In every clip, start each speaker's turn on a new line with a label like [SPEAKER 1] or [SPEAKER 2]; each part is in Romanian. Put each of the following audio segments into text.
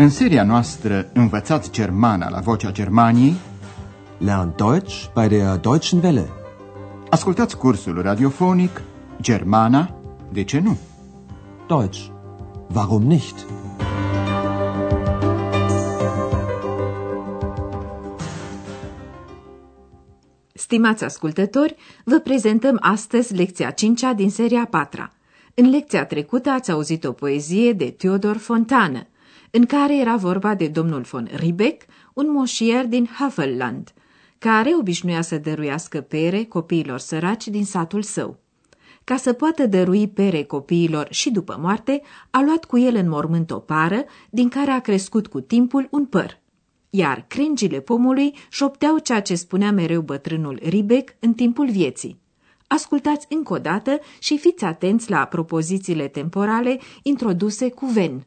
[SPEAKER 1] În seria noastră Învățați Germana la Vocea Germaniei,
[SPEAKER 2] Lernt Deutsch bei der Deutschen Welle.
[SPEAKER 1] ascultați cursul radiofonic Germana, de ce nu?
[SPEAKER 2] Deutsch. Warum nicht?
[SPEAKER 3] Stimați ascultători, vă prezentăm astăzi lecția 5 din seria 4 În lecția trecută ați auzit o poezie de Theodor Fontană, în care era vorba de domnul von Riebeck, un moșier din Havelland, care obișnuia să dăruiască pere copiilor săraci din satul său. Ca să poată dărui pere copiilor și după moarte, a luat cu el în mormânt o pară, din care a crescut cu timpul un păr. Iar crengile pomului șopteau ceea ce spunea mereu bătrânul Ribec în timpul vieții. Ascultați încă o dată și fiți atenți la propozițiile temporale introduse cu ven.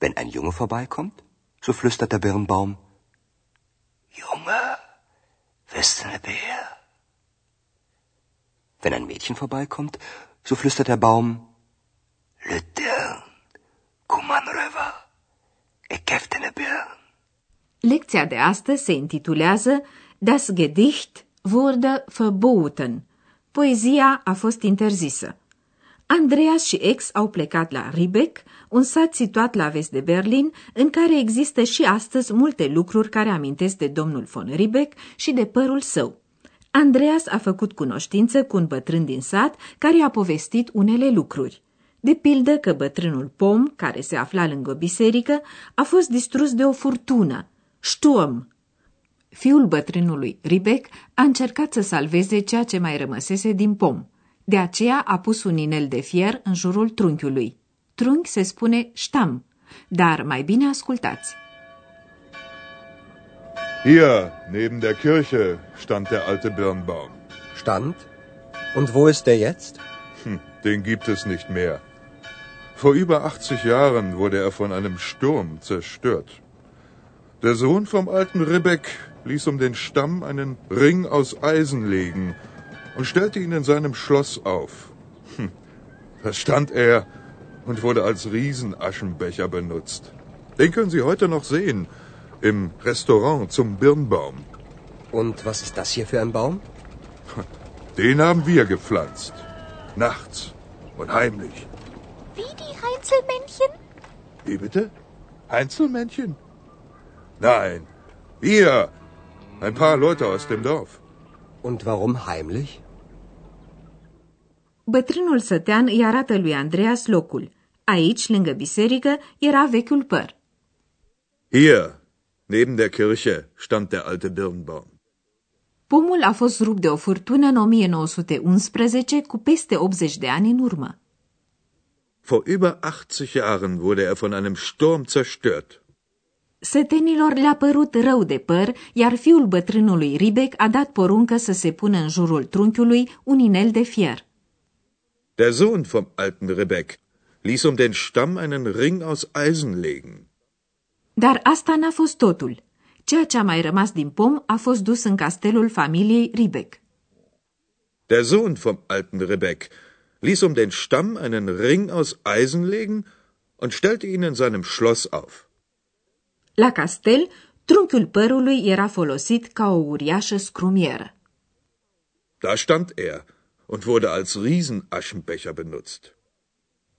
[SPEAKER 4] Wenn ein Junge vorbeikommt, so flüstert der Birnbaum, Junge, bist du ne Bär? Wenn ein Mädchen vorbeikommt, so flüstert der Baum, Lütern, komm an rüber, ich geb dir ne Birn.
[SPEAKER 3] Lecția de astăzi se intitulează Das Gedicht wurde verboten. Poezia a fost interzisă. Andreas și ex au plecat la Ribeck, un sat situat la vest de Berlin, în care există și astăzi multe lucruri care amintesc de domnul von Ribeck și de părul său. Andreas a făcut cunoștință cu un bătrân din sat care a povestit unele lucruri. De pildă că bătrânul pom, care se afla lângă o biserică, a fost distrus de o furtună, Sturm. Fiul bătrânului, Ribec, a încercat să salveze ceea ce mai rămăsese din pom. De aceea a pus un inel de fier în jurul trunchiului. Trunchi se spune ștam, dar mai bine ascultați.
[SPEAKER 5] Hier, neben der Kirche, stand der alte Birnbaum.
[SPEAKER 2] Stand? Und wo ist der jetzt?
[SPEAKER 5] Hm, den gibt es nicht mehr. Vor über 80 Jahren wurde er von einem Sturm zerstört. Der Sohn vom alten Ribbeck ließ um den Stamm einen Ring aus Eisen legen und stellte ihn in seinem Schloss auf. Hm, da stand er und wurde als Riesenaschenbecher benutzt. Den können Sie heute noch sehen im Restaurant zum Birnbaum.
[SPEAKER 2] Und was ist das hier für ein Baum?
[SPEAKER 5] Den haben wir gepflanzt. Nachts und heimlich.
[SPEAKER 6] Wie die Heinzelmännchen?
[SPEAKER 5] Wie bitte? Einzelmännchen? Nein, wir. Ein paar Leute aus dem Dorf.
[SPEAKER 2] Und warum heimlich?
[SPEAKER 3] Bătrânul sătean îi arată lui Andreas locul. Aici, lângă biserică, era vechiul păr.
[SPEAKER 5] Hier, neben der Kirche, stand der alte Birnbaum.
[SPEAKER 3] Pomul a fost rupt de o furtună în 1911 cu peste 80 de ani în urmă.
[SPEAKER 5] Vor über 80 Jahren wurde er von einem Sturm zerstört.
[SPEAKER 3] Sătenilor le-a părut rău de păr, iar fiul bătrânului Ribec a dat poruncă să se pună în jurul trunchiului un inel de fier.
[SPEAKER 5] Der Sohn vom alten Rebek ließ um den Stamm einen Ring aus Eisen legen.
[SPEAKER 3] Dar asta n-a fost totul. Ceea ce a mai rămas din pom a fost dus în castelul familiei Ribec.
[SPEAKER 5] Der Sohn vom alten Rebek ließ um den Stamm einen Ring aus Eisen legen und stellte ihn in seinem Schloss auf.
[SPEAKER 3] La castel, trunchiul părului era folosit ca o uriașă scrumieră.
[SPEAKER 5] Da stand er und wurde als Riesenaschenbecher benutzt.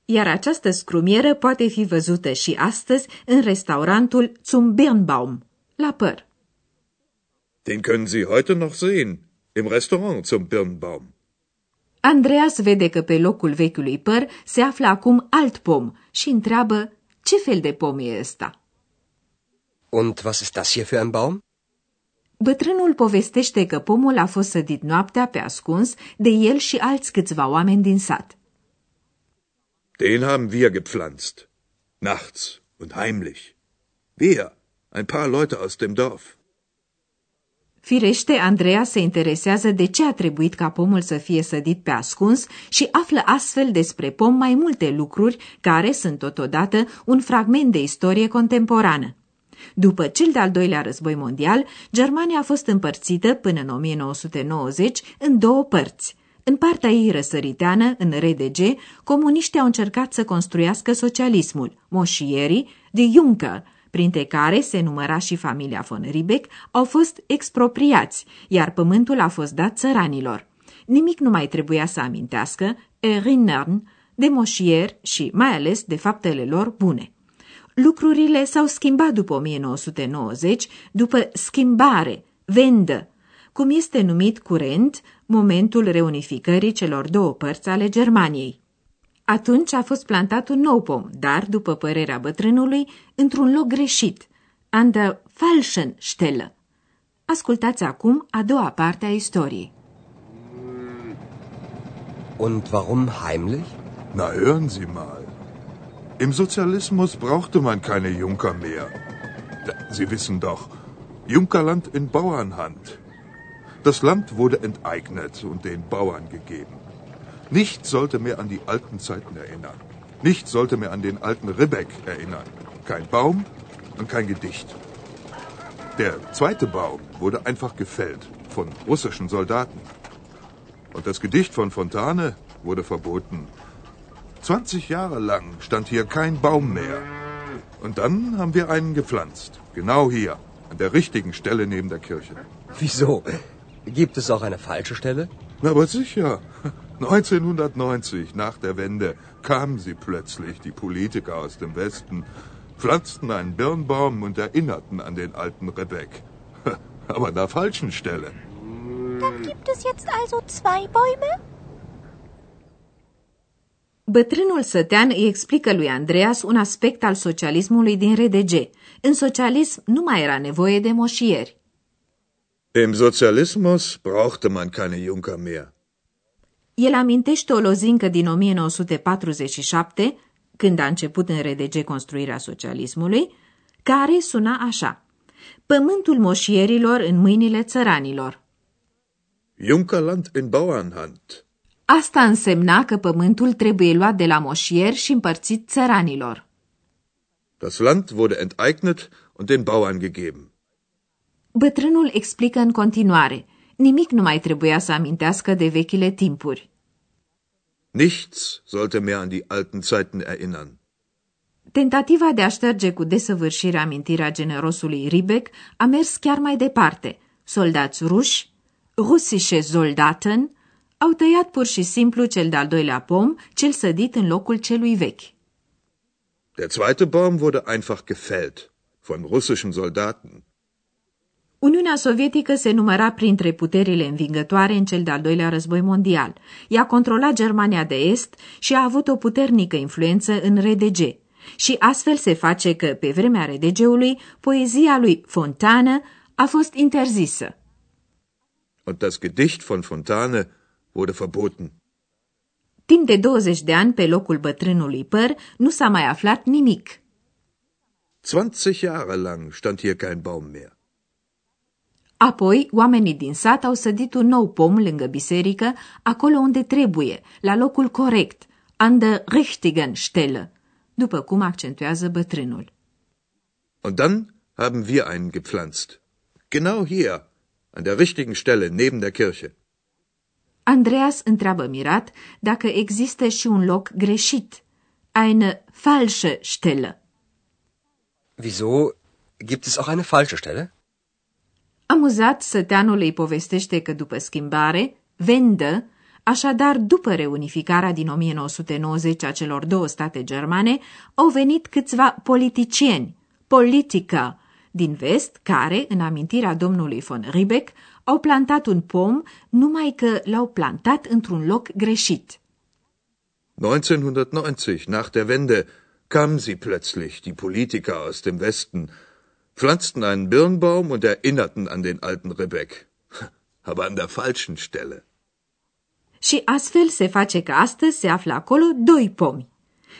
[SPEAKER 3] Iar această scrumieră poate fi văzută și astăzi în restaurantul Zum Birnbaum, la păr.
[SPEAKER 5] Den können Sie heute noch sehen im Restaurant zum Birnbaum.
[SPEAKER 3] Andreas vede că pe locul vechiului păr se află acum alt pom și întreabă ce fel de pom e ăsta.
[SPEAKER 2] Und was ist das hier für ein Baum?
[SPEAKER 3] Bătrânul povestește că pomul a fost sădit noaptea pe ascuns de el și alți câțiva oameni din sat.
[SPEAKER 5] Den haben wir gepflanzt. Nachts und heimlich. Wir, ein paar Leute aus dem Dorf.
[SPEAKER 3] Firește, Andreea se interesează de ce a trebuit ca pomul să fie sădit pe ascuns și află astfel despre pom mai multe lucruri care sunt totodată un fragment de istorie contemporană. După cel de-al doilea război mondial, Germania a fost împărțită până în 1990 în două părți. În partea ei răsăriteană, în RDG, comuniștii au încercat să construiască socialismul. Moșierii, de Juncker, printre care se număra și familia von Riebeck, au fost expropriați, iar pământul a fost dat țăranilor. Nimic nu mai trebuia să amintească, erinnern, de moșier și mai ales de faptele lor bune. Lucrurile s-au schimbat după 1990, după schimbare, vendă, cum este numit curent momentul reunificării celor două părți ale Germaniei. Atunci a fost plantat un nou pom, dar, după părerea bătrânului, într-un loc greșit, an der falschen Stelle. Ascultați acum a doua parte a istoriei.
[SPEAKER 4] Und warum heimlich?
[SPEAKER 5] Na, hören Sie mal. Im Sozialismus brauchte man keine Junker mehr. Sie wissen doch, Junkerland in Bauernhand. Das Land wurde enteignet und den Bauern gegeben. Nichts sollte mehr an die alten Zeiten erinnern. Nichts sollte mehr an den alten Ribbeck erinnern. Kein Baum und kein Gedicht. Der zweite Baum wurde einfach gefällt von russischen Soldaten. Und das Gedicht von Fontane wurde verboten. 20 Jahre lang stand hier kein Baum mehr. Und dann haben wir einen gepflanzt. Genau hier, an der richtigen Stelle neben der Kirche.
[SPEAKER 4] Wieso? Gibt es auch eine falsche Stelle?
[SPEAKER 5] Na, aber sicher. 1990, nach der Wende, kamen sie plötzlich, die Politiker aus dem Westen, pflanzten einen Birnbaum und erinnerten an den alten Rebek. Aber an der falschen Stelle.
[SPEAKER 6] Dann gibt es jetzt also zwei Bäume?
[SPEAKER 3] Bătrânul sătean îi explică lui Andreas un aspect al socialismului din RDG. În socialism nu mai era nevoie de moșieri.
[SPEAKER 5] Im Sozialismus brauchte man keine Junker mehr.
[SPEAKER 3] El amintește o lozincă din 1947, când a început în RDG construirea socialismului, care suna așa. Pământul moșierilor în mâinile țăranilor.
[SPEAKER 5] Junkerland in Bauernhand.
[SPEAKER 3] Asta însemna că pământul trebuie luat de la moșieri și împărțit țăranilor.
[SPEAKER 5] Das Land wurde enteignet und den Bauern gegeben.
[SPEAKER 3] Bătrânul explică în continuare. Nimic nu mai trebuia să amintească de vechile timpuri.
[SPEAKER 5] Nichts sollte mehr an die alten Zeiten erinnern.
[SPEAKER 3] Tentativa de a șterge cu desăvârșire amintirea generosului Ribeck a mers chiar mai departe. Soldați ruși, russische Soldaten, au tăiat pur și simplu cel de-al doilea pom, cel sădit în locul celui vechi.
[SPEAKER 5] Der zweite Baum wurde einfach gefällt von russischen Soldaten.
[SPEAKER 3] Uniunea Sovietică se număra printre puterile învingătoare în cel de-al doilea război mondial. Ea controla Germania de Est și a avut o puternică influență în RDG. Și astfel se face că, pe vremea RDG-ului, poezia lui Fontane a fost interzisă.
[SPEAKER 5] Und das Gedicht von Fontane wurde verboten.
[SPEAKER 3] Timp de 20 de ani, pe locul bătrânului păr, nu s-a mai aflat nimic.
[SPEAKER 5] 20 Jahre lang stand hier kein Baum mehr.
[SPEAKER 3] Apoi, oamenii din sat au sădit un nou pom lângă biserică, acolo unde trebuie, la locul corect, an der richtigen Stelle, după cum accentuează bătrânul.
[SPEAKER 5] Und dann haben wir einen gepflanzt. Genau hier, an der richtigen Stelle neben der Kirche.
[SPEAKER 3] Andreas întreabă mirat dacă există și un loc greșit, eine falsche Stelle.
[SPEAKER 4] Wieso? Gibt es auch eine falsche Stelle?
[SPEAKER 3] Amuzat, săteanul îi povestește că după schimbare, vendă, așadar după reunificarea din 1990 a celor două state germane, au venit câțiva politicieni, politica, din vest, care, în amintirea domnului von Riebeck, au plantat un pom, numai că l-au plantat într-un loc greșit.
[SPEAKER 5] 1990, nach der Wende, kamen sie plötzlich, die Politiker aus dem Westen, pflanzten einen Birnbaum und erinnerten an den alten Rebek. Aber an der falschen Stelle.
[SPEAKER 3] Și astfel se face că astăzi se află acolo doi pomi.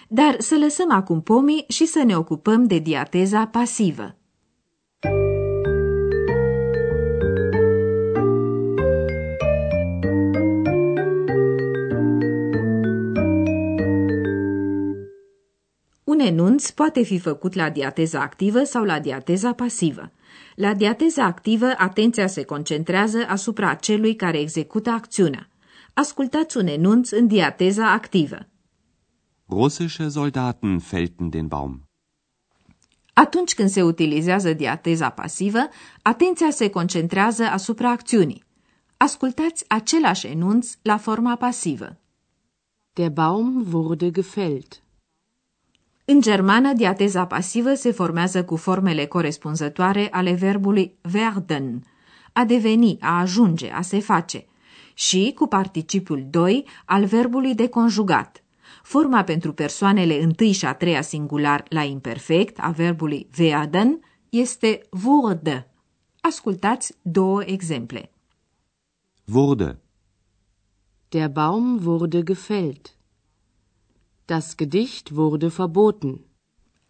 [SPEAKER 3] Dar să lăsăm acum pomii și să ne ocupăm de diateza pasivă. Un enunț poate fi făcut la diateza activă sau la diateza pasivă. La diateza activă, atenția se concentrează asupra celui care execută acțiunea. Ascultați un enunț în diateza activă.
[SPEAKER 2] Russische Soldaten fällten den Baum.
[SPEAKER 3] Atunci când se utilizează diateza pasivă, atenția se concentrează asupra acțiunii. Ascultați același enunț la forma pasivă.
[SPEAKER 7] Der Baum wurde gefällt.
[SPEAKER 3] În germană, diateza pasivă se formează cu formele corespunzătoare ale verbului werden, a deveni, a ajunge, a se face, și cu participiul 2 al verbului de conjugat. Forma pentru persoanele întâi și a treia singular la imperfect a verbului werden este wurde. Ascultați două exemple.
[SPEAKER 2] Wurde.
[SPEAKER 7] Der Baum wurde gefällt. Das Gedicht wurde verboten.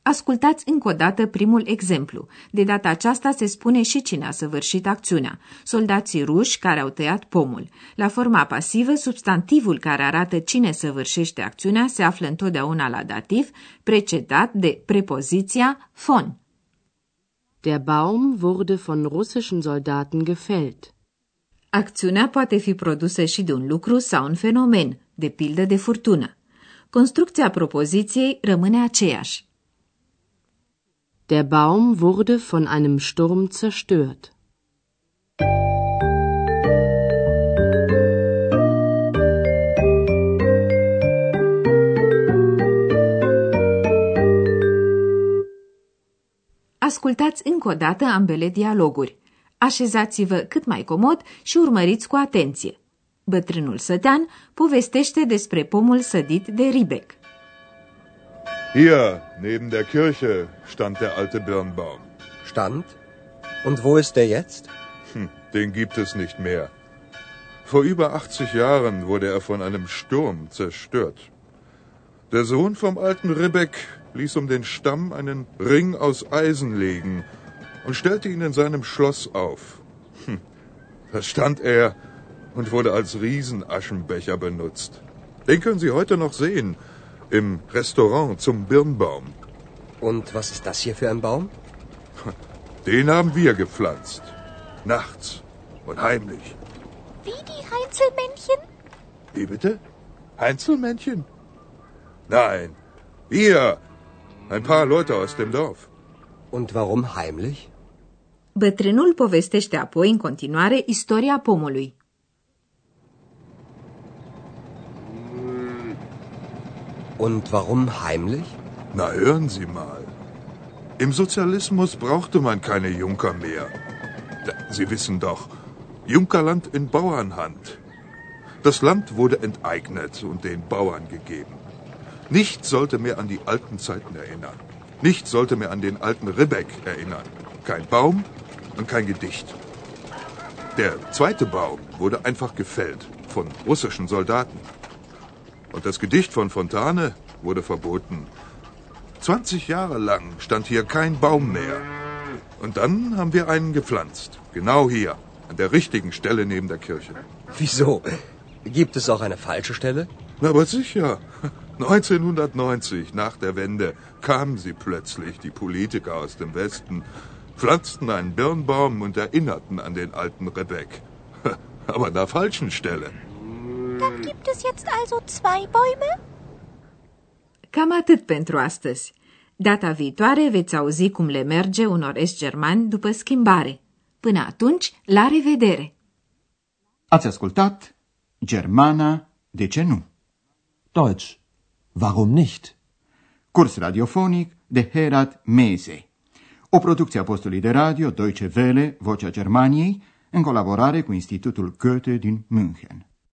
[SPEAKER 3] Ascultați încă o dată primul exemplu. De data aceasta se spune și cine a săvârșit acțiunea. Soldații ruși care au tăiat pomul. La forma pasivă, substantivul care arată cine săvârșește acțiunea se află întotdeauna la dativ, precedat de prepoziția von.
[SPEAKER 7] Der Baum wurde von russischen Soldaten gefällt.
[SPEAKER 3] Acțiunea poate fi produsă și de un lucru sau un fenomen, de pildă de furtună. Construcția propoziției rămâne aceeași.
[SPEAKER 7] Der Baum wurde von einem Sturm zerstört.
[SPEAKER 3] Ascultați încă o dată ambele dialoguri. Așezați-vă cât mai comod și urmăriți cu atenție. Bătrânul sătean povestește despre pomul sădit de Ribec.
[SPEAKER 5] Hier, neben der Kirche, stand der alte Birnbaum.
[SPEAKER 4] Stand? Und wo ist der jetzt?
[SPEAKER 5] Hm, den gibt es nicht mehr. Vor über 80 Jahren wurde er von einem Sturm zerstört. Der Sohn vom alten Ribbeck ließ um den Stamm einen Ring aus Eisen legen und stellte ihn in seinem Schloss auf. Hm, da stand er und wurde als Riesenaschenbecher benutzt. Den können Sie heute noch sehen im Restaurant zum Birnbaum.
[SPEAKER 4] Und was ist das hier für ein Baum?
[SPEAKER 5] Den haben wir gepflanzt. Nachts und heimlich.
[SPEAKER 6] Wie die Heinzelmännchen?
[SPEAKER 5] Wie bitte? Einzelmännchen? Nein, wir. Ein paar Leute aus dem Dorf.
[SPEAKER 4] Und warum heimlich?
[SPEAKER 3] Bătrânul povestește apoi în continuare istoria pomului.
[SPEAKER 4] Und warum heimlich?
[SPEAKER 5] Na, hören Sie mal. Im Sozialismus brauchte man keine Junker mehr. Sie wissen doch, Junkerland in Bauernhand. Das Land wurde enteignet und den Bauern gegeben. Nichts sollte mehr an die alten Zeiten erinnern. Nichts sollte mehr an den alten Ribbeck erinnern. Kein Baum und kein Gedicht. Der zweite Baum wurde einfach gefällt von russischen Soldaten. Und das Gedicht von Fontane wurde verboten. 20 Jahre lang stand hier kein Baum mehr. Und dann haben wir einen gepflanzt. Genau hier, an der richtigen Stelle neben der Kirche.
[SPEAKER 4] Wieso? Gibt es auch eine falsche Stelle?
[SPEAKER 5] Na, aber sicher. 1990, nach der Wende, kamen sie plötzlich, die Politiker aus dem Westen, pflanzten einen Birnbaum und erinnerten an den alten Rebek. Aber an der falschen Stelle.
[SPEAKER 6] Dann gibt es jetzt also zwei Bäume?
[SPEAKER 3] Cam atât pentru astăzi. Data viitoare veți auzi cum le merge unor est-germani după schimbare. Până atunci, la revedere!
[SPEAKER 1] Ați ascultat Germana, de ce nu?
[SPEAKER 2] Deutsch. Warum nicht?
[SPEAKER 1] Curs radiofonic de Herat Mese. O producție a postului de radio Deutsche Welle, Vocea Germaniei, în colaborare cu Institutul Goethe din München.